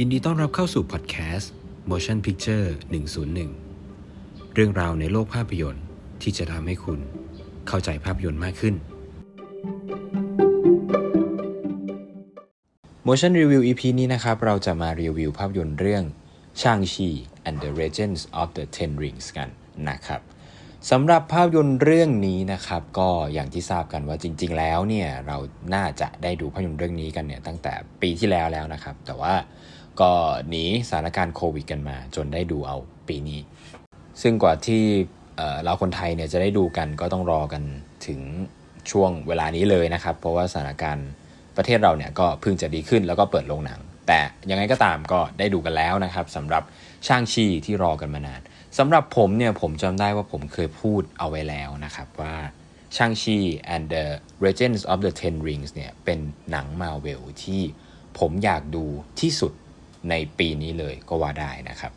ยินดีต้อนรับเข้าสู่พอดแคสต์ Motion Picture 101 เรื่องราวในโลกภาพยนตร์ที่จะทำให้คุณเข้าใจภาพยนตร์มากขึ้น Motion Review EP นี้นะครับ เราจะมารีวิวภาพยนตร์เรื่อง Shang-Chi and the Legends of the Ten Rings กันนะครับสำหรับภาพยนตร์เรื่องนี้นะครับ ก็อย่างที่ทราบกันว่าจริง ๆ แล้วเนี่ยเราน่าจะได้ดูภาพยนตร์เรื่องนี้กันเนี่ยตั้งแต่ปีที่แล้วแล้วนะครับ แต่ว่า ก็หนีสถานการณ์โควิดกันมา จนได้ดูเอาปีนี้ ซึ่งกว่าที่เราคนไทยเนี่ยจะได้ดูกันก็ต้องรอกันถึงช่วงเวลานี้เลยนะครับ เพราะว่าสถานการณ์ประเทศเราเนี่ยก็เพิ่งจะดีขึ้นแล้วก็เปิดโรงหนัง แต่ยังไงก็ตามก็ได้ดูกันแล้วนะครับสำหรับช่างชีที่รอกันมานานสำหรับผมเนี่ยผมจำได้ว่าผมเคยพูดเอาไว้แล้วนะครับว่าช่างชี and the Legends of the Ten Rings เนี่ยเป็นหนังมาเวลที่ผมอยากดูที่สุด ในปีนี้เลยก็ว่าได้นะครับ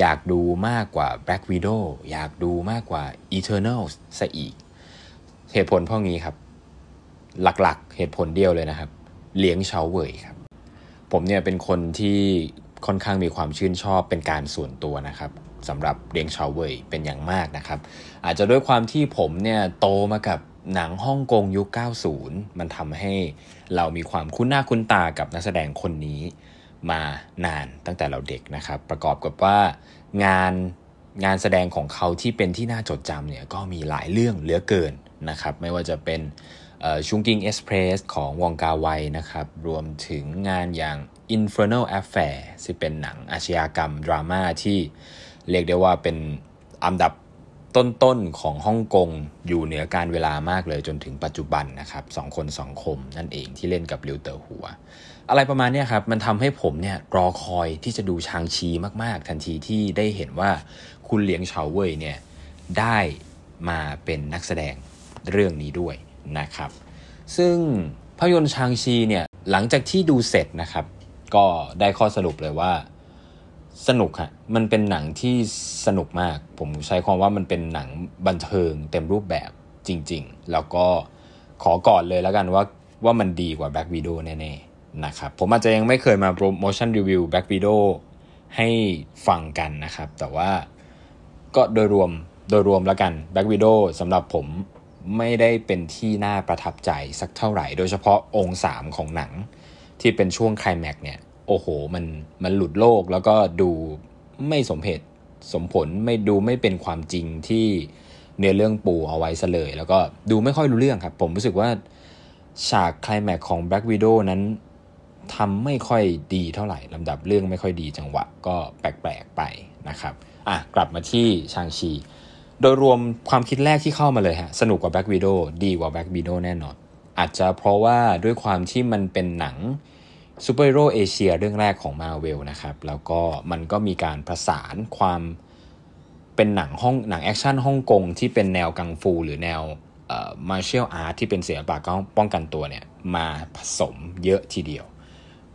อยากดูมากกว่า Black Widow อยากดูมากกว่า Eternals ซะอีก เหตุผลพวกนี้ครับ หลักๆ เหตุผลเดียวเลยนะครับ เลี้ยงเชาเว่ยครับ ผมเนี่ยเป็นคนที่ค่อนข้างมีความชื่นชอบเป็นการส่วนตัวนะครับสำหรับเลี้ยงเชาเว่ยเป็นอย่างมากนะครับ อาจจะด้วยความที่ผมเนี่ยโตมากับหนังฮ่องกงยุค 90 มันทำให้เรามีความคุ้นหน้าคุ้นตากับนักแสดงคนนี้ มานานตั้งแต่เราเด็กนะครับ ประกอบกับว่างานงานแสดงของเขาที่เป็นที่น่าจดจำเนี่ยก็มีหลายเรื่องเหลือเกินนะครับ ไม่ว่าจะเป็นชุงกิงเอ็กซ์เพรสของวองกาไวนะครับ รวมถึงงานอย่าง Infernal Affair ที่เป็นหนังอาชญากรรม ดราม่าที่เรียกได้ว่าเป็นอันดับ ต้นๆของฮ่องกงอยู่เหนือการเวลามากเลยจนถึงปัจจุบันนะครับสองคนสองคมนั่นเองที่เล่นกับลิวเตอร์หัว อะไรประมาณนี้ครับมันทำให้ผมเนี่ยรอคอยที่จะดูชางชีมากๆ ทันทีที่ได้เห็นว่าคุณเลียงเฉาเว่ยเนี่ยได้มาเป็นนักแสดงเรื่องนี้ด้วยนะครับ ซึ่งภาพยนตร์ชางชีเนี่ยหลังจากที่ดูเสร็จนะครับ ก็ได้ข้อสรุปเลยว่า สนุกฮะมันเป็นหนังที่สนุกมาก ผมใช้ความว่ามันเป็นหนังบันเทิงเต็มรูปแบบจริง ๆ แล้วก็ขอก่อนเลยแล้วกันว่าว่ามันดีกว่า Back Video แน่ๆนะครับผมอาจจะยังไม่เคยมาโปรโมชั่นรีวิว Back Video ให้ฟังกันนะครับ แต่ว่าก็โดยรวมโดยรวมแล้วกัน Back Video สำหรับผมไม่ได้เป็นที่น่าประทับใจสักเท่าไหร่ โดยเฉพาะองค์ 3 ของหนังที่เป็นช่วงไคลแม็กเนี่ย โอ้โหมันมันหลุดโลกแล้วก็ดูไม่สมเหตุสมผลไม่ดูไม่เป็นความจริงที่เนื้อเรื่องปูเอาไว้ซะเลย แล้วก็ดูไม่ค่อยรู้เรื่องครับ ผมรู้สึกว่าฉากคลายแม็กของ Black Widow นั้นทำไม่ค่อยดีเท่าไหร่ลำดับเรื่องไม่ค่อยดีจังหวะ ก็แปลกๆไปนะครับอะกลับมาที่ Shang-Chi โดยรวมความคิดแรกที่เข้ามาเลยฮะสนุกกว่า Black Widow ดีกว่า Black Widow แน่นอน อาจจะเพราะว่าด้วยความที่มันเป็นหนัง ซูเปอร์ฮีโร่เอเชียเรื่องแรกของมาเวลนะครับ แล้วก็มันก็มีการผสานความเป็นหนังฮ่องหนังแอคชั่นฮ่องกงที่เป็นแนวกังฟูหรือแนว martial art ที่เป็นศิลปะป้องกันตัวเนี่ยมาผสมเยอะทีเดียว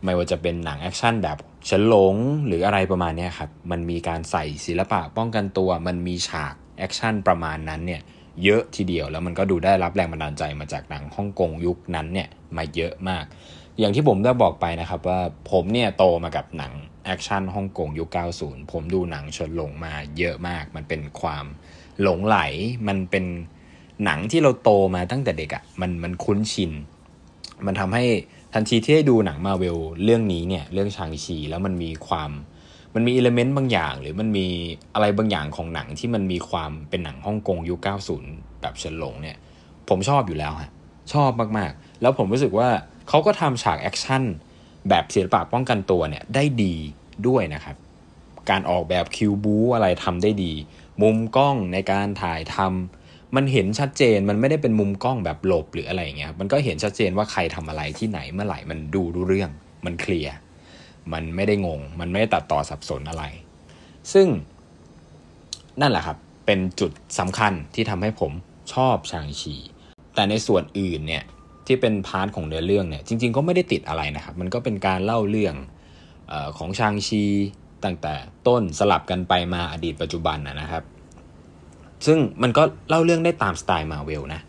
ไม่ว่าจะเป็นหนังแอคชั่นแบบเฉินหลงหรืออะไรประมาณนี้ครับ มันมีการใส่ศิลปะป้องกันตัว มันมีฉากแอคชั่นประมาณนั้นเนี่ยเยอะทีเดียวแล้วมันก็ดูได้รับแรงบันดาลใจมาจากหนังฮ่องกงยุคนั้นเนี่ยมาเยอะมาก อย่างที่ผมได้บอกไปนะครับว่าผมเนี่ยโตมากับหนังแอคชั่นฮ่องกงยุค 90 ผมดูหนังเฉินหลงมาเยอะมาก มันเป็นความหลงใหล มันเป็นหนังที่เราโตมาตั้งแต่เด็กอะ่ะ มันมันคุ้นชิน มันทำให้ทันทีที่ได้ดูหนังมาเวลเรื่องนี้เนี่ย เรื่อง Shang-Chi แล้วมันมีความมันมี element บางอย่าง หรือมันมีอะไรบางอย่างของหนังที่มันมีความเป็นหนังฮ่องกงยุค 90 แบบเฉินหลงเนี่ย ผมชอบอยู่แล้วฮะชอบมากๆ แล้วผมรู้สึกว่า เขาก็ทำฉากแอคชั่นแบบศิลปะป้องกันตัวเนี่ยได้ดีด้วยนะครับ การออกแบบคิวบู๊อะไรทำได้ดี มุมกล้องในการถ่ายทำมันเห็นชัดเจนมันไม่ได้เป็นมุมกล้องแบบหลบหรืออะไรเงี้ยมันก็เห็นชัดเจนว่าใครทำอะไรที่ไหนเมื่อไหร่มันดูรู้เรื่อง มันเคลียร์มันไม่ได้งง มันไม่ได้ตัดต่อสับสนอะไร ซึ่งนั่นแหละครับ เป็นจุดสำคัญที่ทำให้ผมชอบชางชี แต่ในส่วนอื่นเนี่ย ที่เป็นพาร์ทของเนื้อเรื่องเนี่ยจริง ๆ ก็ไม่ได้ติดอะไรนะครับ มันก็เป็นการเล่าเรื่องอของชางชีตั้งแต่ต้นสลับกันไปมาอดีตปัจจุบันนะครับ ซึ่งมันก็เล่าเรื่องได้ตามสไตล์มาเวลนะ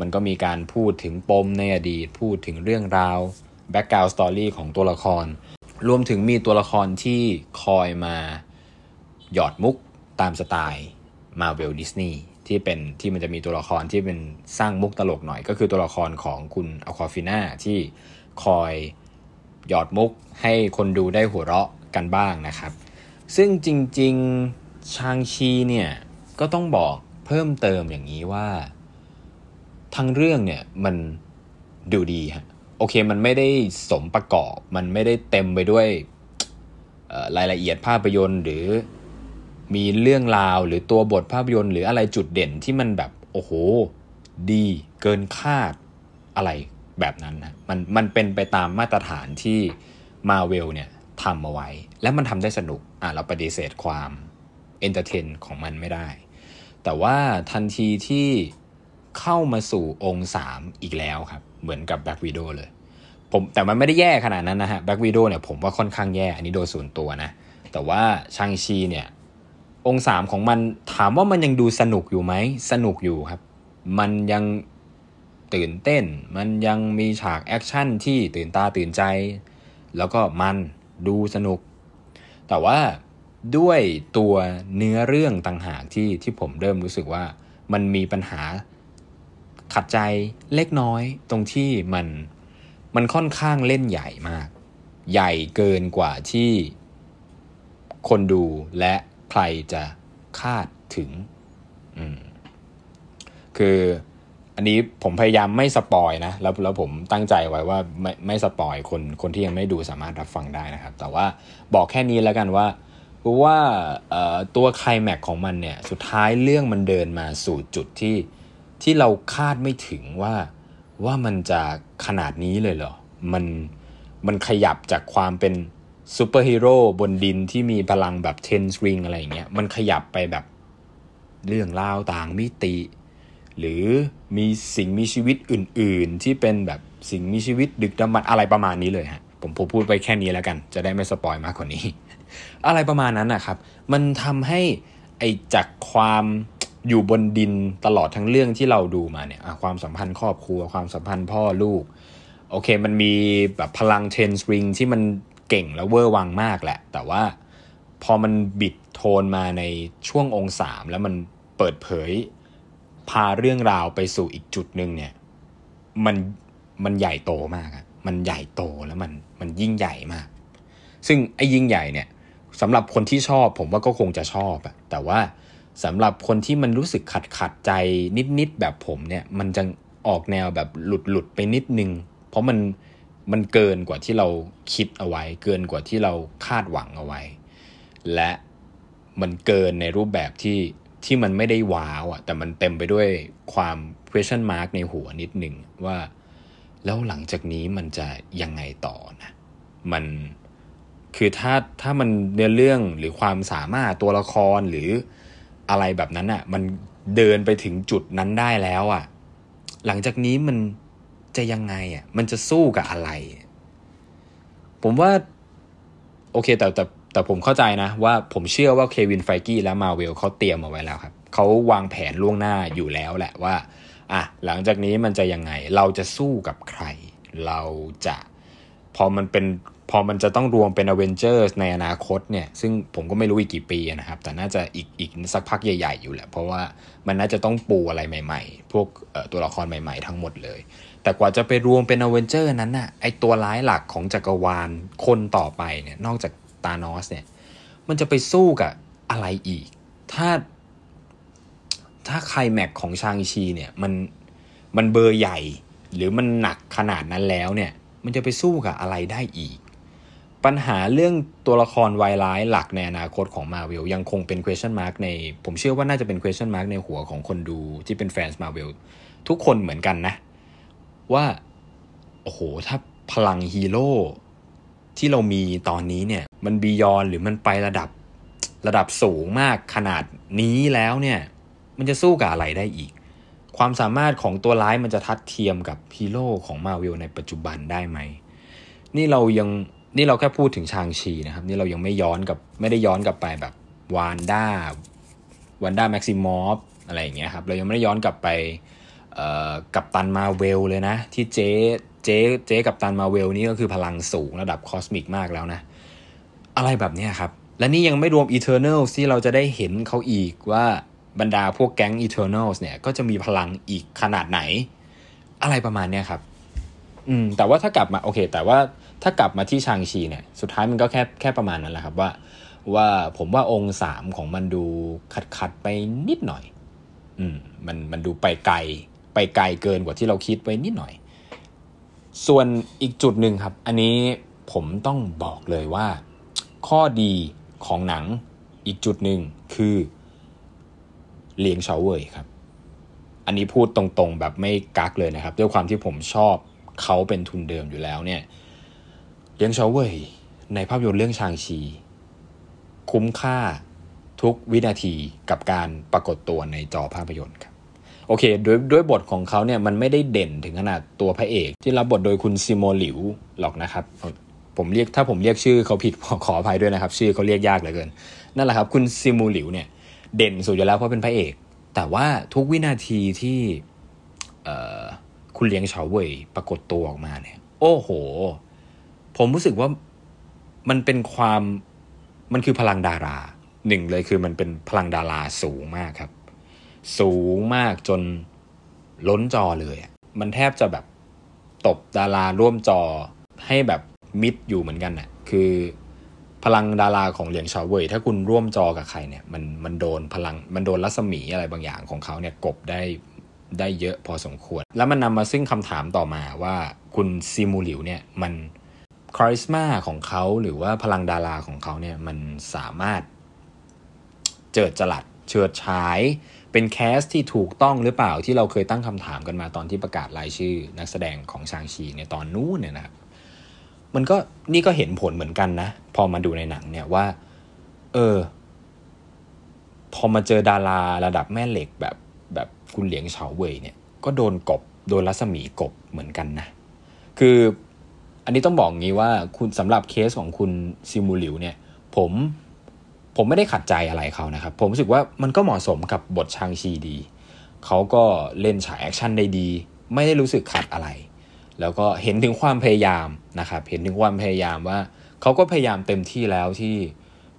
มันก็มีการพูดถึงปมในอดีตพูดถึงเรื่องราว background story ของตัวละคร รวมถึงมีตัวละครที่คอยมาหยอดมุกตามสไตล์ Marvel Disney ที่เป็นที่มันจะมีตัวละครที่เป็นสร้างมุกตลกหน่อย ก็คือตัวละครของคุณ Awkwafina ที่คอยหยอดมุกให้คนดูได้หัวเราะกันบ้างนะครับ ซึ่งจริงๆชางชีเนี่ยก็ต้องบอกเพิ่มเติมอย่างนี้ว่าทั้งเรื่องเนี่ยมันดูดีฮะโอเคมันไม่ได้สมประกอบ มันไม่ได้เต็มไปด้วยรายละเอียดภาพยนตร์หรือ มีเรื่องราวหรือตัวบทภาพยนตร์หรืออะไรจุดเด่นที่มันแบบโอ้โห ดีเกินคาดอะไรแบบนั้นนะมันมันเป็นไปตามมาตรฐานที่มาเวลเนี่ยทำเอาไว้ และมันทำได้สนุกอะเราปฏิเสธความ entertain ของมันไม่ได้ แต่ว่าทันทีที่เข้ามาสู่องค์ 3 อีกแล้วครับ เหมือนกับ Black Widow เลยผมแต่มันไม่ได้แย่ขนาดนั้นนะฮะ Black Widow เนี่ยผมว่าค่อนข้างแย่ อันนี้โดยส่วนตัวนะ แต่ว่า Shang-Chi เนี่ย องค์สามของมันถามว่ามันยังดูสนุกอยู่ไหม สนุกอยู่ครับ มันยังตื่นเต้น มันยังมีฉากแอคชั่นที่ตื่นตาตื่นใจ แล้วก็มันดูสนุก แต่ว่าด้วยตัวเนื้อเรื่องต่างหากที่ที่ผมเริ่มรู้สึกว่ามันมีปัญหาขัดใจเล็กน้อยตรงที่มันมันค่อนข้างเล่นใหญ่มาก ใหญ่เกินกว่าที่คนดูและ ใครจะคาดถึง คืออันนี้ผมพยายามไม่สปอยนะ แล้วแล้วผมตั้งใจไว้ว่าไม่ไม่สปอยคนคนที่ยังไม่ดูสามารถรับฟังได้นะครับ แต่ว่าบอกแค่นี้แล้วกันว่าว่าตัวไคลแม็กของมันเนี่ย สุดท้ายเรื่องมันเดินมาสู่จุดที่ที่เราคาดไม่ถึงว่าว่ามันจะขนาดนี้เลยเหรอ มันมันขยับจากความเป็น ซูเปอร์ฮีโร่บนดินที่มีพลังแบบ Ten Rings อะไรอย่างเงี้ยมันขยับไปแบบเรื่องราวต่างมิติ หรือมีสิ่งมีชีวิตอื่น ๆ ที่เป็นแบบสิ่งมีชีวิตดึกดำบรรพ์อะไรประมาณนี้เลยฮะผมพูดไปแค่นี้แล้วกัน จะได้ไม่ spoil มากกว่านี้ อะไรประมาณนั้นนะครับ มันทำให้ไอจากความอยู่บนดินตลอดทั้งเรื่องที่เราดูมาเนี่ยความสัมพันธ์ครอบครัว ความสัมพันธ์พ่อลูก โอเค มันมีแบบพลังเทนสริงที่มัน เก่งและเวอร์วังมากแหละ แต่ว่าพอมันบิดโทนมาในช่วงองศามแล้วมันเปิดเผย พาเรื่องราวไปสู่อีกจุดหนึ่งเนี่ย มันมันใหญ่โตมากอะมันใหญ่โตแล้วมันมันยิ่งใหญ่มาก ซึ่งไอ้ยิ่งใหญ่เนี่ยสำหรับคนที่ชอบผมว่าก็คงจะชอบอะแต่ว่าสำหรับคนที่มันรู้สึกขัดขัดใจนิดๆแบบผมเนี่ย มันจะออกแนวแบบหลุดหลุดไปนิดนึง เพราะมัน มันเกินกว่าที่เราคิดเอาไว้ เกินกว่าที่เราคาดหวังเอาไว้ และมันเกินในรูปแบบที่ที่มันไม่ได้ว้าวอะแต่มันเต็มไปด้วยความ question mark ในหัวนิดหนึ่งว่า แล้วหลังจากนี้มันจะยังไงต่อนะมันคือถ้าถ้ามันเนื้อเรื่องหรือความสามารถตัวละครหรืออะไรแบบนั้นอะ มันเดินไปถึงจุดนั้นได้แล้วอะ หลังจากนี้มัน จะยังไงอะ มันจะสู้กับอะไร ผมว่า โอเค แต่แต่แต่ผมเข้าใจนะ ว่าผมเชื่อว่าเควินไฟกี้และมาเวลเขาเตรียมเอาไว้แล้วครับเขาวางแผนล่วงหน้าอยู่แล้วแหละว่า อะ หลังจากนี้มันจะยังไง เราจะสู้กับใคร เราจะพอมันเป็นพอมันจะต้องรวมเป็นอเวนเจอร์ในอนาคตเนี่ย ซึ่งผมก็ไม่รู้อีกกี่ปีนะครับ แต่น่าจะอีกอีกสักพักใหญ่ ๆ อยู่แหละ เพราะว่ามันน่าจะต้องปูอะไรใหม่ ๆ พวกตัวละครใหม่ ๆ ทั้งหมดเลย แต่กว่าจะไปรวมเป็นอเวนเจอร์นั้นน่ะไอตัวร้ายหลักของจักรวาลคนต่อไปเนี่ยนอกจาก Thanos เนี่ยมันจะไปสู้กับอะไรอีก ถ้า ถ้าใครแม็กของ Shang-Chi เนี่ยมันมันเบอร์ใหญ่ หรือมันหนักขนาดนั้นแล้วเนี่ย มันจะไปสู้กับอะไรได้อีก ปัญหาเรื่องตัวละครวายร้ายหลักในอนาคตของมาเวลยังคงเป็น question mark ใน ผมเชื่อว่าน่าจะเป็น question mark ในหัวของคนดูที่เป็นแฟนมาเวลทุกคนเหมือนกันนะ ว่า โอ้โห ถ้าพลังฮีโร่ที่เรามีตอนนี้เนี่ย มัน beyond หรือมันไประดับระดับสูงมากขนาดนี้แล้วเนี่ย มันจะสู้กับอะไรได้อีก ความสามารถของตัวร้ายมันจะทัดเทียมกับฮีโร่ของมาวิลในปัจจุบันได้ไหม นี่เรายังนี่เราแค่พูดถึง Shang-Chi นะครับ นี่เรายังไม่ย้อนกับไม่ได้ย้อนกลับไปแบบWanda Wanda Maximoff อะไรอย่างเงี้ยครับ เรายังไม่ได้ย้อนกลับไป กัปตันมาเวลเลยนะ ที่เจ๊เจ๊เจ๊กัปตันมาเวลนี่ก็คือพลังสูงระดับ cosmic มากแล้วนะ อะไรแบบนี้ครับ และนี่ยังไม่รวม Eternals ที่เราจะได้เห็นเขาอีกว่าบรรดาพวกแก๊ง Eternals เนี่ยก็จะมีพลังอีกขนาดไหน อะไรประมาณเนี้ยครับอืมแต่ว่าถ้ากลับมาโอเค แต่ว่าถ้ากลับมาที่ชางชีเนี่ย สุดท้ายมันก็แค่แค่ประมาณนั้นแหละครับว่า ว่าผมว่าองค์สามของมันดูขัดขัดไปนิดหน่อย อืมมันมันดูไปไกล ไปไกลเกินกว่าที่เราคิดไว้นิดหน่อย ส่วนอีกจุดหนึ่งครับ อันนี้ผมต้องบอกเลยว่า ข้อดีของหนังอีกจุดหนึ่งคือเลียงเฉาเว่ยครับ อันนี้พูดตรงๆแบบไม่กักเลยนะครับ ด้วยความที่ผมชอบเขาเป็นทุนเดิมอยู่แล้วเนี่ยเลียงเฉาเว่ยในภาพยนตร์เรื่องชางชี คุ้มค่าทุกวินาทีกับการปรากฏตัวในจอภาพยนตร์ครับ โอเคด้วยด้วยบทของเขาเนี่ยมันไม่ได้เด่นถึงขนาดตัวพระเอก ที่รับบทโดยคุณซิโมหลิวหรอกนะครับ ผมเรียกถ้าผมเรียกชื่อเขาผิดขออภัยด้วยนะครับ ชื่อเขาเรียกยากเหลือเกิน นั่นแหละครับ คุณซิโมหลิวเนี่ยเด่นสุดอยู่แล้วเพราะเป็นพระเอก แต่ว่าทุกวินาทีที่คุณเลี้ยงเฉาเว่ยปรากฏตัวออกมาเนี่ย โอ้โห ผมรู้สึกว่ามันเป็นความมันคือพลังดาราหนึ่งเลยคือมันเป็นพลังดาราสูงมากครับ สูงมากจนล้นจอเลย มันแทบจะแบบตบดาราร่วมจอให้แบบมิดอยู่เหมือนกันน่ะ คือพลังดาราของเหลียงชาเว่ยถ้าคุณร่วมจอกับใครเนี่ย มันมันโดนพลังมันโดนรัศมีอะไรบางอย่างของเขาเนี่ยกบได้ได้เยอะพอสมควร แล้วมันนำมาซึ่งคำถามต่อมาว่าคุณซิมูหลิวเนี่ยมันคาริสมาของเขาหรือว่าพลังดาราของเขาเนี่ยมันสามารถเจิดจลัดเฉิดฉาย เป็นแคสที่ถูกต้องหรือเปล่าที่เราเคยตั้งคำถามกันมาตอนที่ประกาศรายชื่อ นักแสดงของชางชีในตอนนู้นเนี่ยนะครับมันก็นี่ก็เห็นผลเหมือนกันนะ พอมาดูในหนังเนี่ยว่า เออ พอมาเจอดาราระดับแม่เหล็กแบบแบบคุณเหลียงเฉาเว่ยเนี่ย ก็โดนกบโดนรัศมีกบเหมือนกันนะ คืออันนี้ต้องบอกงี้ว่าคุณสำหรับเคสของคุณ Simu Liu เนี่ย ผม ผมไม่ได้ขัดใจอะไรเขานะครับ ผมรู้สึกว่ามันก็เหมาะสมกับบท Shang-Chi ดี เขาก็เล่นฉากแอคชั่นได้ดี ไม่ได้รู้สึกขัดอะไร แล้วก็เห็นถึงความพยายามนะครับ เห็นถึงความพยายามว่า เขาก็พยายามเต็มที่แล้วที่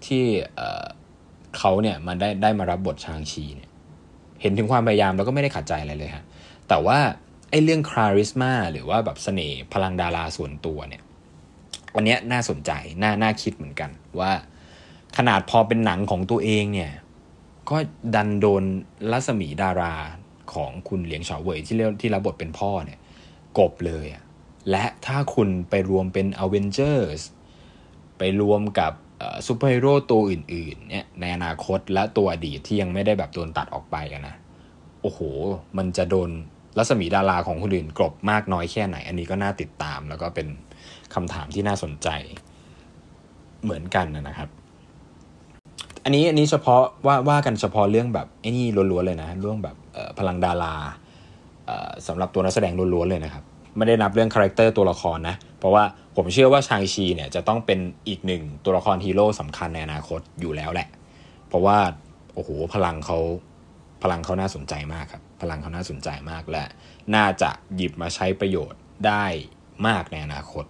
ที่เขาเนี่ยมันได้ได้มารับบทชางชีเนี่ย เห็นถึงความพยายามแล้วก็ไม่ได้ขัดใจอะไรเลยฮะ แต่ว่าไอ้เรื่องคาริสมาหรือว่าแบบเสน่ห์พลังดาราส่วนตัวเนี่ยอันนี้น่าสนใจ น่า น่าคิดเหมือนกันว่า ขนาดพอเป็นหนังของตัวเองเนี่ย ก็ดันโดนรัศมีดาราของคุณเหลียงเฉาเว่ยที่เรียกที่รับบทเป็นพ่อเนี่ย กลบเลยอะและถ้าคุณไปรวมเป็น Avengers ไปรวมกับซูเปอร์ฮีโร่ตัวอื่นๆเนี่ยในอนาคตและตัวอดีตที่ยังไม่ได้แบบโดนตัดออกไปนะ โอ้โห มันจะโดนรัศมีดาราของคนอื่นกลบมากน้อยแค่ไหน อันนี้ก็น่าติดตามแล้วก็เป็นคำถามที่น่าสนใจเหมือนกันนะครับ อันนี้อันนี้เฉพาะว่าว่ากันเฉพาะเรื่องแบบไอ้นี่ล้วนๆเลยนะเรื่องแบบพลังดาราสำหรับตัวนักแสดงล้วนๆเลยนะครับไม่ได้นับเรื่องคาแรคเตอร์ตัวละครนะ เพราะว่าผมเชื่อว่าชางชีเนี่ยจะต้องเป็นอีกหนึ่งตัวละครฮีโร่สำคัญในอนาคตอยู่แล้วแหละ เพราะว่าโอ้โหพลังเขาพลังเขาน่าสนใจมากครับ พลังเขาน่าสนใจมากและ น่าจะหยิบมาใช้ประโยชน์ได้มากในอนาคต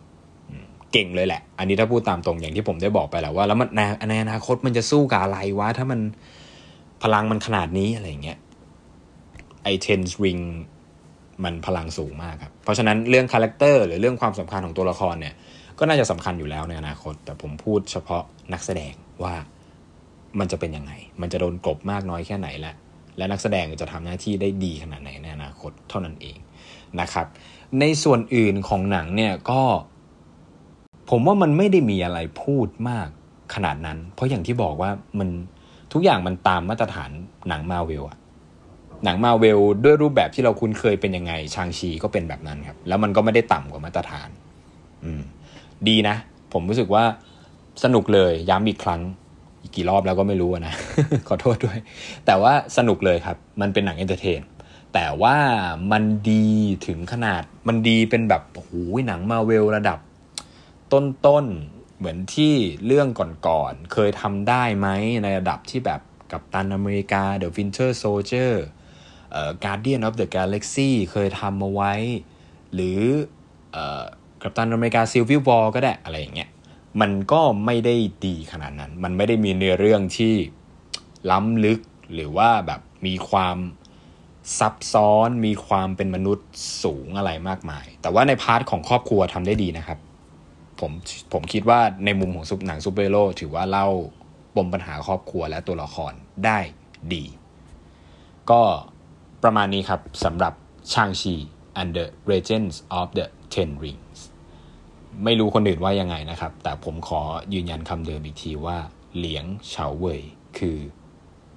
เก่งเลยแหละ อันนี้ถ้าพูดตามตรงอย่างที่ผมได้บอกไปแล้วว่า แล้วมันในอนาคตมันจะสู้กับอะไรวะถ้ามันพลังมันขนาดนี้อะไรเงี้ยไอ้ Ten Rings มันพลังสูงมากครับ เพราะฉะนั้นเรื่องคาแรคเตอร์หรือเรื่องความสำคัญของตัวละครเนี่ย ก็น่าจะสำคัญอยู่แล้วในอนาคต แต่ผมพูดเฉพาะนักแสดงว่ามันจะเป็นยังไง มันจะโดนกลบมากน้อยแค่ไหนและและนักแสดงจะทำหน้าที่ได้ดีขนาดไหนในอนาคตเท่านั้นเองนะครับ ในส่วนอื่นของหนังเนี่ยก็ ผมว่ามันไม่ได้มีอะไรพูดมากขนาดนั้น เพราะอย่างที่บอกว่ามันทุกอย่างมันตามมาตรฐานหนังมาเวลอะหนังมาเวลด้วยรูปแบบที่เราคุ้นเคยเป็นยังไง ชางชีก็เป็นแบบนั้นครับ แล้วมันก็ไม่ได้ต่ำกว่ามาตรฐาน อืม ดีนะ ผมรู้สึกว่าสนุกเลยย้ำอีกครั้ง อีกกี่รอบแล้วก็ไม่รู้นะ ขอโทษด้วย แต่ว่าสนุกเลยครับ มันเป็นหนัง entertain แต่ว่ามันดีถึงขนาดมันดีเป็นแบบโอ้โหหนังมาเวลระดับ ต้นๆ เหมือนที่เรื่องก่อนๆ เคยทำได้ไหมในระดับที่แบบกัปตันอเมริกา The Winter Soldier Guardian of the Galaxy เคยทำมาไว้ หรือกัปตันอเมริกา Civil War ก็ได้อะไรอย่างเงี้ยมันก็ไม่ได้ดีขนาดนั้น มันไม่ได้มีเนื้อเรื่องที่ล้ำลึกหรือว่าแบบมีความซับซ้อนมีความเป็นมนุษย์สูงอะไรมากมาย แต่ว่าใน part ของครอบครัวทำได้ดีนะครับ ผมผมคิดว่าในมุมของซุปหนังซูเปอร์ฮีโร่ถือว่าเล่าปมปัญหาครอบครัวและตัวละครได้ดี ก็ประมาณนี้ครับสำหรับชางชี and the Legends of the Ten Rings ไม่รู้คนอื่นว่ายังไงนะครับ แต่ผมขอยืนยันคำเดิมอีกทีว่าเหลียงเฉาเว่ยคือ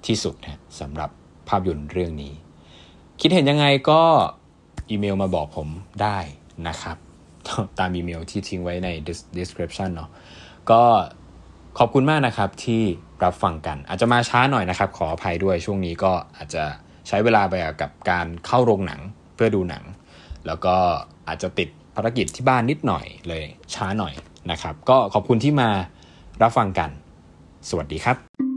ที่สุดนะสำหรับภาพยนตร์เรื่องนี้ คิดเห็นยังไงก็อีเมลมาบอกผมได้นะครับ ตามอีเมลที่ทิ้งไว้ใน description เนาะก็ขอบคุณมากนะครับที่รับฟังกัน อาจจะมาช้าหน่อยนะครับ ขออภัยด้วยช่วงนี้ก็อาจจะใช้เวลาไปกับการเข้าโรงหนังเพื่อดูหนัง แล้วก็อาจจะติดภารกิจที่บ้านนิดหน่อยเลยช้าหน่อยนะครับ ก็ขอบคุณที่มารับฟังกัน สวัสดีครับ